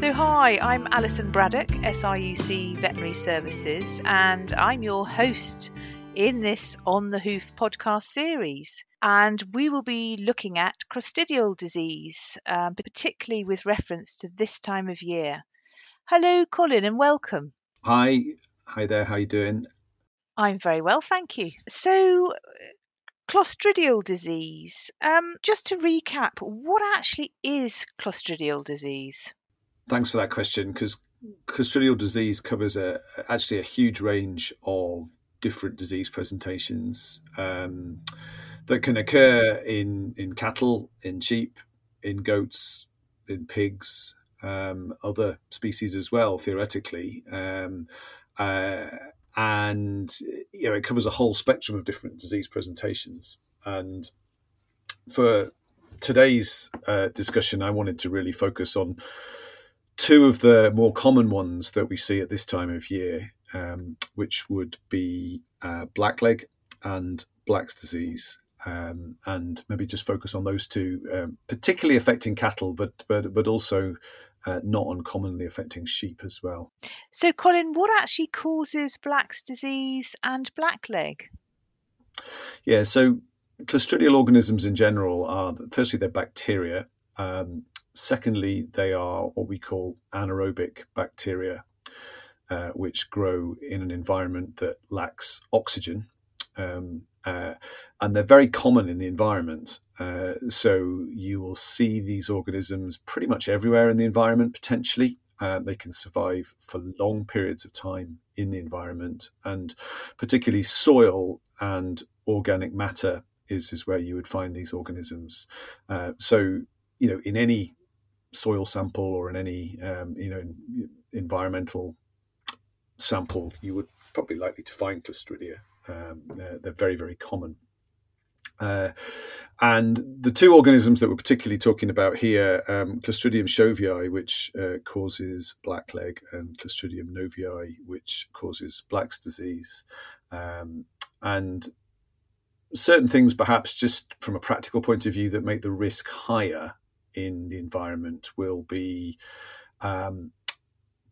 So, hi, I'm Alison Braddock, SRUC Veterinary Services, and I'm your host in this On the Hoof podcast series. And we will be looking at clostridial disease, um, particularly with reference to this time of year. Hello, Colin, and welcome. Hi, hi there. How are you doing? I'm very well, thank you. So, clostridial disease. Um, just to recap, what actually is clostridial disease? Thanks for that question because clostridial disease covers a, actually a huge range of different disease presentations um, that can occur in, in cattle, in sheep, in goats, in pigs, um, other species as well, theoretically. Um, uh, and you know, it covers a whole spectrum of different disease presentations. And for today's uh, discussion, I wanted to really focus on two of the more common ones that we see at this time of year, um, which would be uh, blackleg and Black's disease. Um, and maybe just focus on those two, um, particularly affecting cattle, but but but also uh, not uncommonly affecting sheep as well. So, Colin, what actually causes Black's disease and blackleg? Yeah, so clostridial organisms in general are firstly they're bacteria, um, Secondly, they are what we call anaerobic bacteria, uh, which grow in an environment that lacks oxygen. Um, uh, and they're very common in the environment. Uh, so you will see these organisms pretty much everywhere in the environment, potentially. Uh, they can survive for long periods of time in the environment, and particularly soil and organic matter is, is where you would find these organisms. Uh, so, you know, in any soil sample or in any um, you know environmental sample, you would probably likely to find Clostridia. Um, they're, they're, very very common. Uh, and the two organisms that we're particularly talking about here, um, Clostridium chauvoei, which uh, causes blackleg, and Clostridium novyi, which causes Black's disease. Um, and certain things, perhaps just from a practical point of view, that make the risk higher in the environment will be um,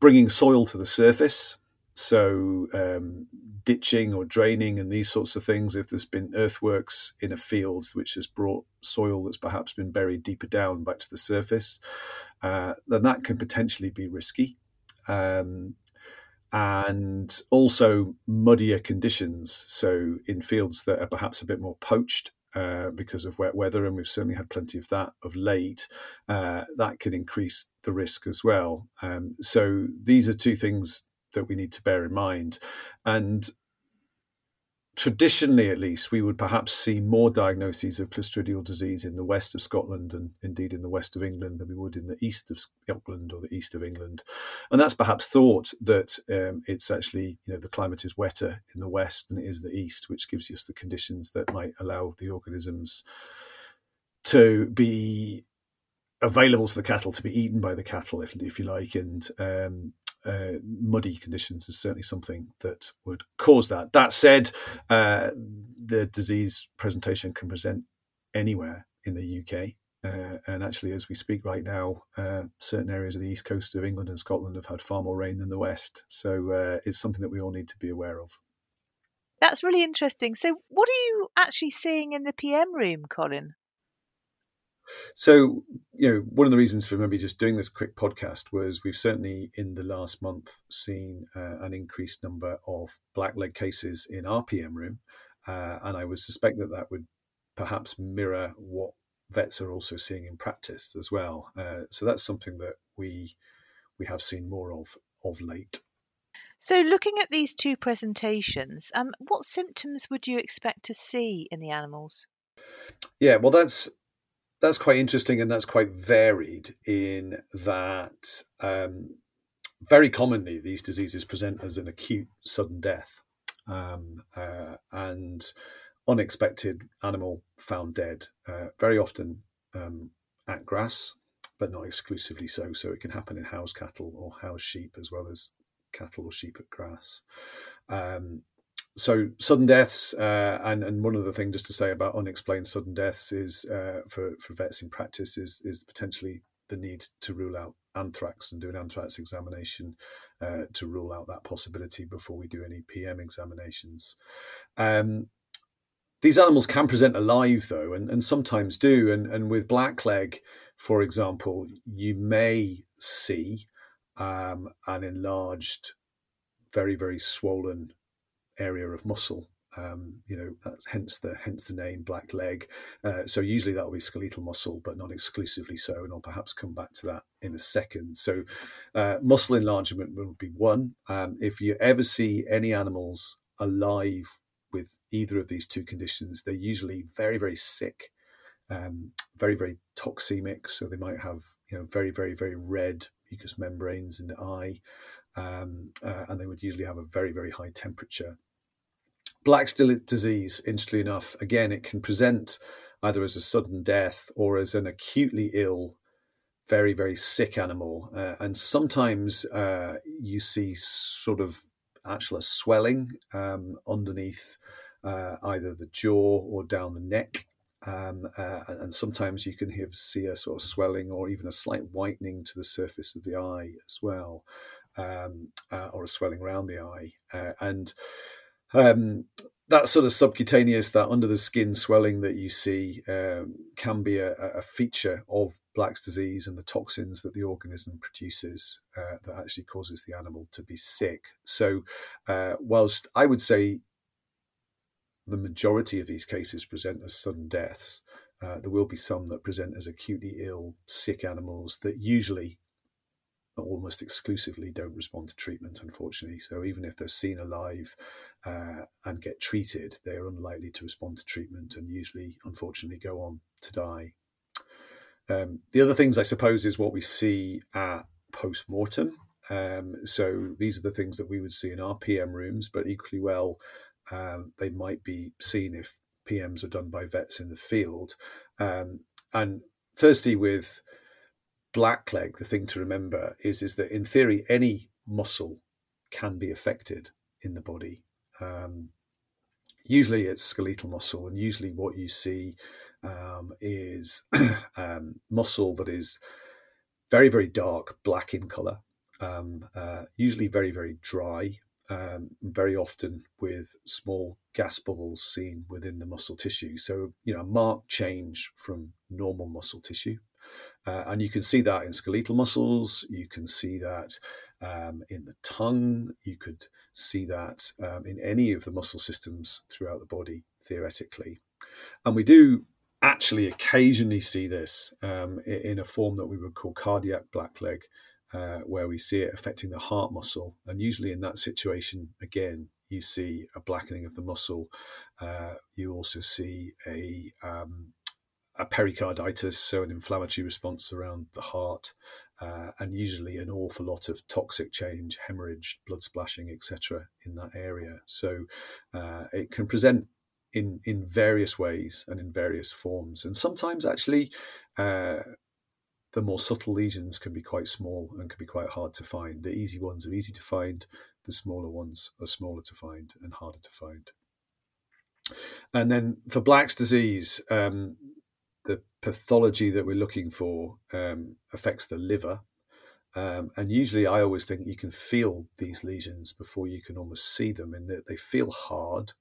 bringing soil to the surface. So, um, ditching or draining and these sorts of things, if there's been earthworks in a field which has brought soil that's perhaps been buried deeper down back to the surface, uh, then that can potentially be risky. Um, and also muddier conditions. So, in fields that are perhaps a bit more poached, uh, because of wet weather, and we've certainly had plenty of that of late, uh, that can increase the risk as well. Um, so these are two things that we need to bear in mind. And traditionally, at least, we would perhaps see more diagnoses of clostridial disease in the west of Scotland and indeed in the west of England than we would in the east of Scotland or the east of England. And that's perhaps thought that um, it's actually, you know, the climate is wetter in the west than it is the east, which gives us the conditions that might allow the organisms to be available to the cattle to be eaten by the cattle, if, if you like, and um, uh, muddy conditions is certainly something that would cause that. That said, uh, the disease presentation can present anywhere in the UK. Uh, and actually, as we speak right now, uh, certain areas of the east coast of England and Scotland have had far more rain than the west. So uh, it's something that we all need to be aware of. That's really interesting. So, what are you actually seeing in the PM room, Colin? So, you know, one of the reasons for maybe just doing this quick podcast was we've certainly in the last month seen uh, an increased number of blackleg cases in our PM room. Uh, and I would suspect that that would perhaps mirror what vets are also seeing in practice as well. Uh, so that's something that we we have seen more of of late. So, looking at these two presentations, um, what symptoms would you expect to see in the animals? Yeah, well, that's that's quite interesting and that's quite varied in that um, very commonly these diseases present as an acute sudden death um, uh, and unexpected animal found dead, uh, very often um, at grass, but not exclusively so. So it can happen in house cattle or house sheep as well as cattle or sheep at grass. Um, so sudden deaths, uh, and and one other thing just to say about unexplained sudden deaths is uh, for for vets in practice is is potentially the need to rule out anthrax and do an anthrax examination uh, to rule out that possibility before we do any PM examinations. Um, these animals can present alive though, and, and sometimes do. And, and with blackleg, for example, you may see um, an enlarged, very, very swollen area of muscle um, you know, that's hence the hence the name black leg. Uh, so usually that will be skeletal muscle, but not exclusively so. And I'll perhaps come back to that in a second. So uh, muscle enlargement would be one. Um, if you ever see any animals alive with either of these two conditions, they're usually very very sick, um, very very toxemic. So they might have you know very very very red mucous membranes in the eye. Um, uh, and they would usually have a very, very high temperature. Black's disease, interestingly enough, again, it can present either as a sudden death or as an acutely ill, very, very sick animal. Uh, and sometimes uh, you see sort of actual swelling um, underneath uh, either the jaw or down the neck. Um, uh, and sometimes you can have, see a sort of swelling or even a slight whitening to the surface of the eye as well, um, uh, or a swelling around the eye. Uh, and um, that sort of subcutaneous, that under the skin swelling that you see, um, can be a, a, feature of Black's disease and the toxins that the organism produces uh, that actually causes the animal to be sick. So, uh, whilst I would say the majority of these cases present as sudden deaths, uh, there will be some that present as acutely ill, sick animals that usually almost exclusively don't respond to treatment, unfortunately. So even if they're seen alive uh, and get treated, they're unlikely to respond to treatment and usually, unfortunately, go on to die. Um, the other things, I suppose, is what we see at post mortem. Um, so these are the things that we would see in our PM rooms, but equally well, um, they might be seen if PMs are done by vets in the field. Um, and firstly, with blackleg, the thing to remember is is that in theory any muscle can be affected in the body. Um, usually it's skeletal muscle, and usually what you see um, is um, muscle that is very very dark black in color, um, uh, usually very very dry. Um, very often with small gas bubbles seen within the muscle tissue. So, you know, a marked change from normal muscle tissue. Uh, and you can see that in skeletal muscles, you can see that um, in the tongue, you could see that um, in any of the muscle systems throughout the body, theoretically. And we do actually occasionally see this um, in a form that we would call cardiac blackleg, uh, where we see it affecting the heart muscle. And usually in that situation, again, you see a blackening of the muscle. Uh, you also see a um, a pericarditis, so an inflammatory response around the heart, uh, and usually an awful lot of toxic change, hemorrhage, blood splashing, etc., in that area. So uh, it can present in in various ways and in various forms, and sometimes actually. Uh, the more subtle lesions can be quite small and can be quite hard to find. The easy ones are easy to find, the smaller ones are smaller to find and harder to find. And then for Black's disease, um, the pathology that we're looking for um, affects the liver. Um, and usually, I always think you can feel these lesions before you can almost see them, and that they feel hard.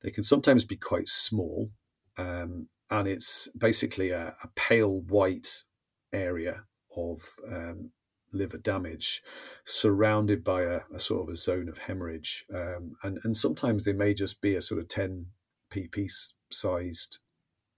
They can sometimes be quite small, um, and it's basically a, a, pale white area of um, liver damage surrounded by a, a, sort of a zone of hemorrhage. Um, and, and sometimes they may just be a sort of 10 pp sized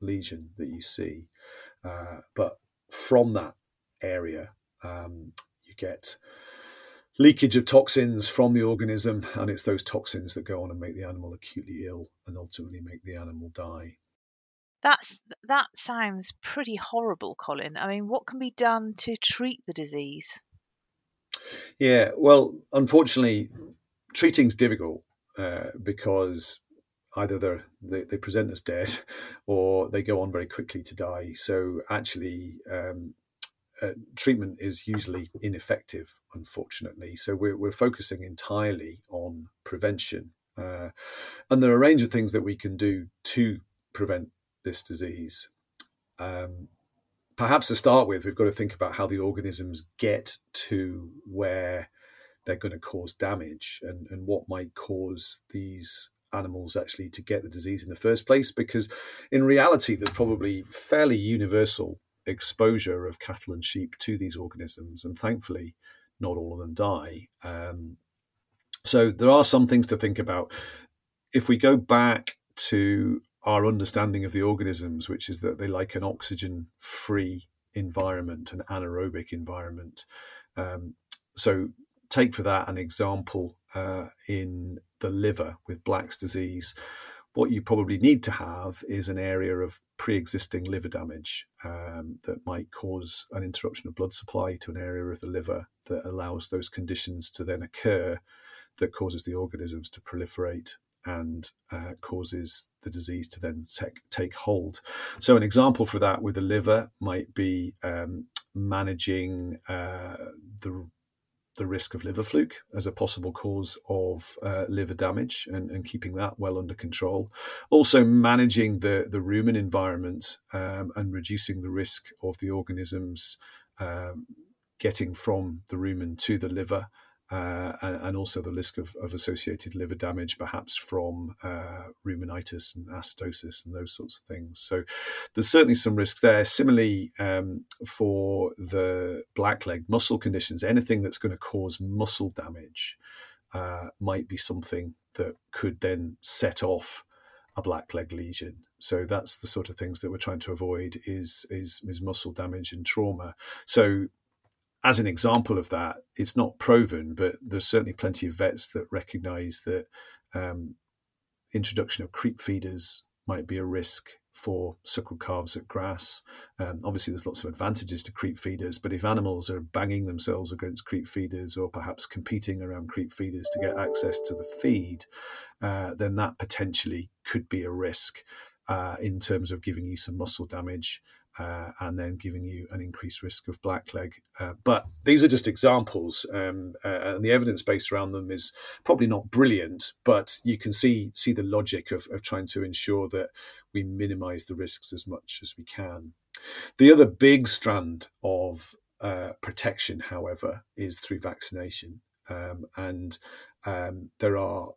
lesion that you see. Uh, but from that area, um, you get leakage of toxins from the organism, and it's those toxins that go on and make the animal acutely ill and ultimately make the animal die. That's that sounds pretty horrible, Colin. I mean, what can be done to treat the disease? Yeah, well, unfortunately, treating's difficult uh, because either they they present as dead or they go on very quickly to die. So actually, um, uh, treatment is usually ineffective, unfortunately. So we're, we're focusing entirely on prevention. Uh, and there are a range of things that we can do to prevent this disease. Um, perhaps to start with, we've got to think about how the organisms get to where they're going to cause damage and, and what might cause these animals actually to get the disease in the first place. Because in reality, there's probably fairly universal exposure of cattle and sheep to these organisms, and thankfully, not all of them die. Um, so there are some things to think about. If we go back to our understanding of the organisms, which is that they like an oxygen free environment, an anaerobic environment. Um, so, take for that an example uh, in the liver with Black's disease. What you probably need to have is an area of pre existing liver damage um, that might cause an interruption of blood supply to an area of the liver that allows those conditions to then occur that causes the organisms to proliferate and uh, causes the disease to then take, take hold. So, an example for that with the liver might be um, managing uh, the the risk of liver fluke as a possible cause of uh, liver damage and, and, keeping that well under control. Also, managing the, the rumen environment um, and reducing the risk of the organisms um, getting from the rumen to the liver uh, and, also the risk of, of, associated liver damage, perhaps from uh, rumenitis and acidosis and those sorts of things. So there's certainly some risks there. Similarly, um, for the blackleg muscle conditions, anything that's going to cause muscle damage uh, might be something that could then set off a blackleg lesion. So that's the sort of things that we're trying to avoid is is, is muscle damage and trauma. So as an example of that, it's not proven, but there's certainly plenty of vets that recognise that um, introduction of creep feeders might be a risk for suckled calves at grass. Um, obviously, there's lots of advantages to creep feeders, but if animals are banging themselves against creep feeders or perhaps competing around creep feeders to get access to the feed, uh, then that potentially could be a risk uh, in terms of giving you some muscle damage uh, and then giving you an increased risk of blackleg. Uh, but these are just examples, um, uh, and the evidence base around them is probably not brilliant, but you can see see the logic of, of trying to ensure that we minimise the risks as much as we can. The other big strand of uh, protection, however, is through vaccination, um, and um, there are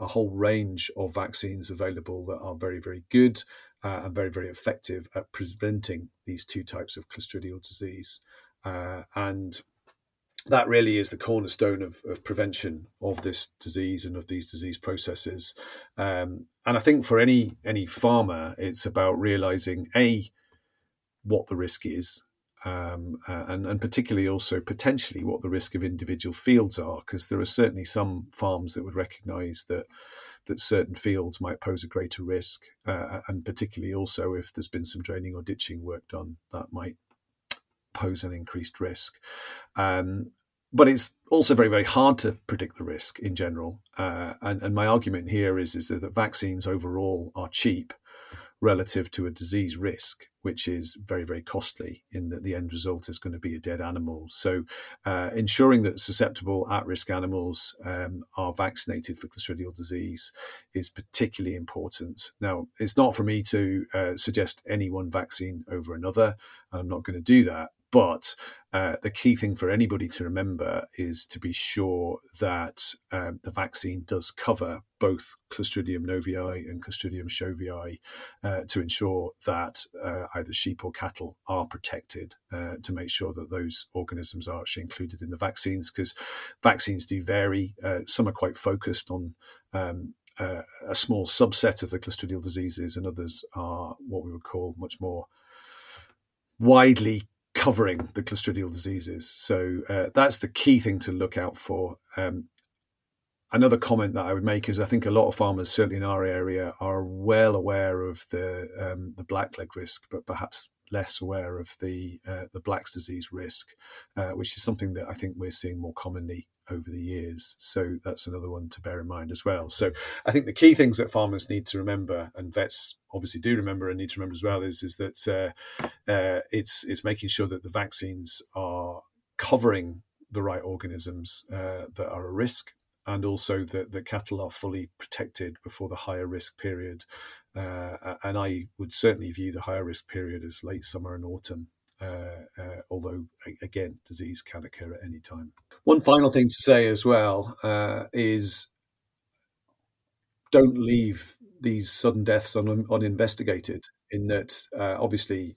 a whole range of vaccines available that are very, very good uh, and very, very effective at preventing these two types of clostridial disease. Uh, and that really is the cornerstone of, of, prevention of this disease and of these disease processes. Um, and I think for any any farmer, it's about realizing a what the risk is, um, uh, and, and particularly also potentially what the risk of individual fields are, because there are certainly some farms that would recognise that that certain fields might pose a greater risk, uh, and particularly also if there's been some draining or ditching work done, that might pose an increased risk. Um, but it's also very, very hard to predict the risk in general. Uh, and, and my argument here is, is that vaccines overall are cheap relative to a disease risk, which is very, very costly in that the end result is going to be a dead animal. So, uh, ensuring that susceptible at risk animals um, are vaccinated for clostridial disease is particularly important. Now, it's not for me to uh, suggest any one vaccine over another. And I'm not going to do that. But uh, the key thing for anybody to remember is to be sure that um, the vaccine does cover both Clostridium novyi and Clostridium chauvoei uh, to ensure that uh, either sheep or cattle are protected uh, to make sure that those organisms are actually included in the vaccines because vaccines do vary. Uh, some are quite focused on um, uh, a small subset of the clostridial diseases, and others are what we would call much more widely covering the clostridial diseases. So uh, that's the key thing to look out for. Um, another comment that I would make is I think a lot of farmers, certainly in our area, are well aware of the um, the blackleg risk, but perhaps less aware of the uh, the Black's disease risk, uh, which is something that I think we're seeing more commonly over the years. So that's another one to bear in mind as well. So I think the key things that farmers need to remember, and vets obviously do remember and need to remember as well, is is that uh, uh, it's it's making sure that the vaccines are covering the right organisms uh, that are a risk. And also that the cattle are fully protected before the higher risk period, uh, and I would certainly view the higher risk period as late summer and autumn uh, uh, although, again, disease can occur at any time. One final thing to say as well uh, is don't leave these sudden deaths un- uninvestigated, in that uh, obviously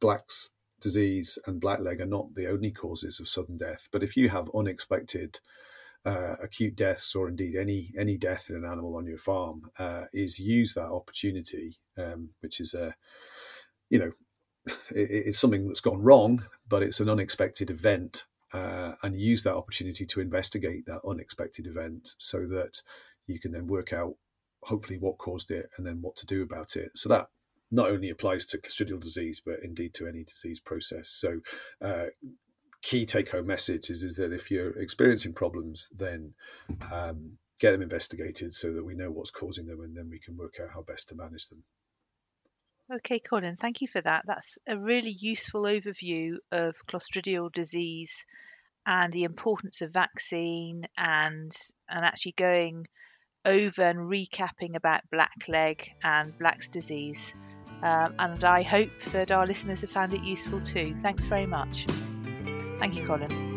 Black's disease and blackleg are not the only causes of sudden death. But if you have unexpected uh, acute deaths or indeed any any death in an animal on your farm, uh, is use that opportunity, um, which is a you know it, it's something that's gone wrong, but it's an unexpected event, uh, and use that opportunity to investigate that unexpected event so that you can then work out hopefully what caused it and then what to do about it. So that not only applies to clostridial disease, but indeed to any disease process. So, uh, key take home message is, is that if you're experiencing problems, then um, get them investigated so that we know what's causing them and then we can work out how best to manage them. Okay, Colin, thank you for that. That's a really useful overview of clostridial disease and the importance of vaccine and and actually going over and recapping about blackleg and Black's disease. Um, and I hope that our listeners have found it useful too. Thanks very much. Thank you, Colin.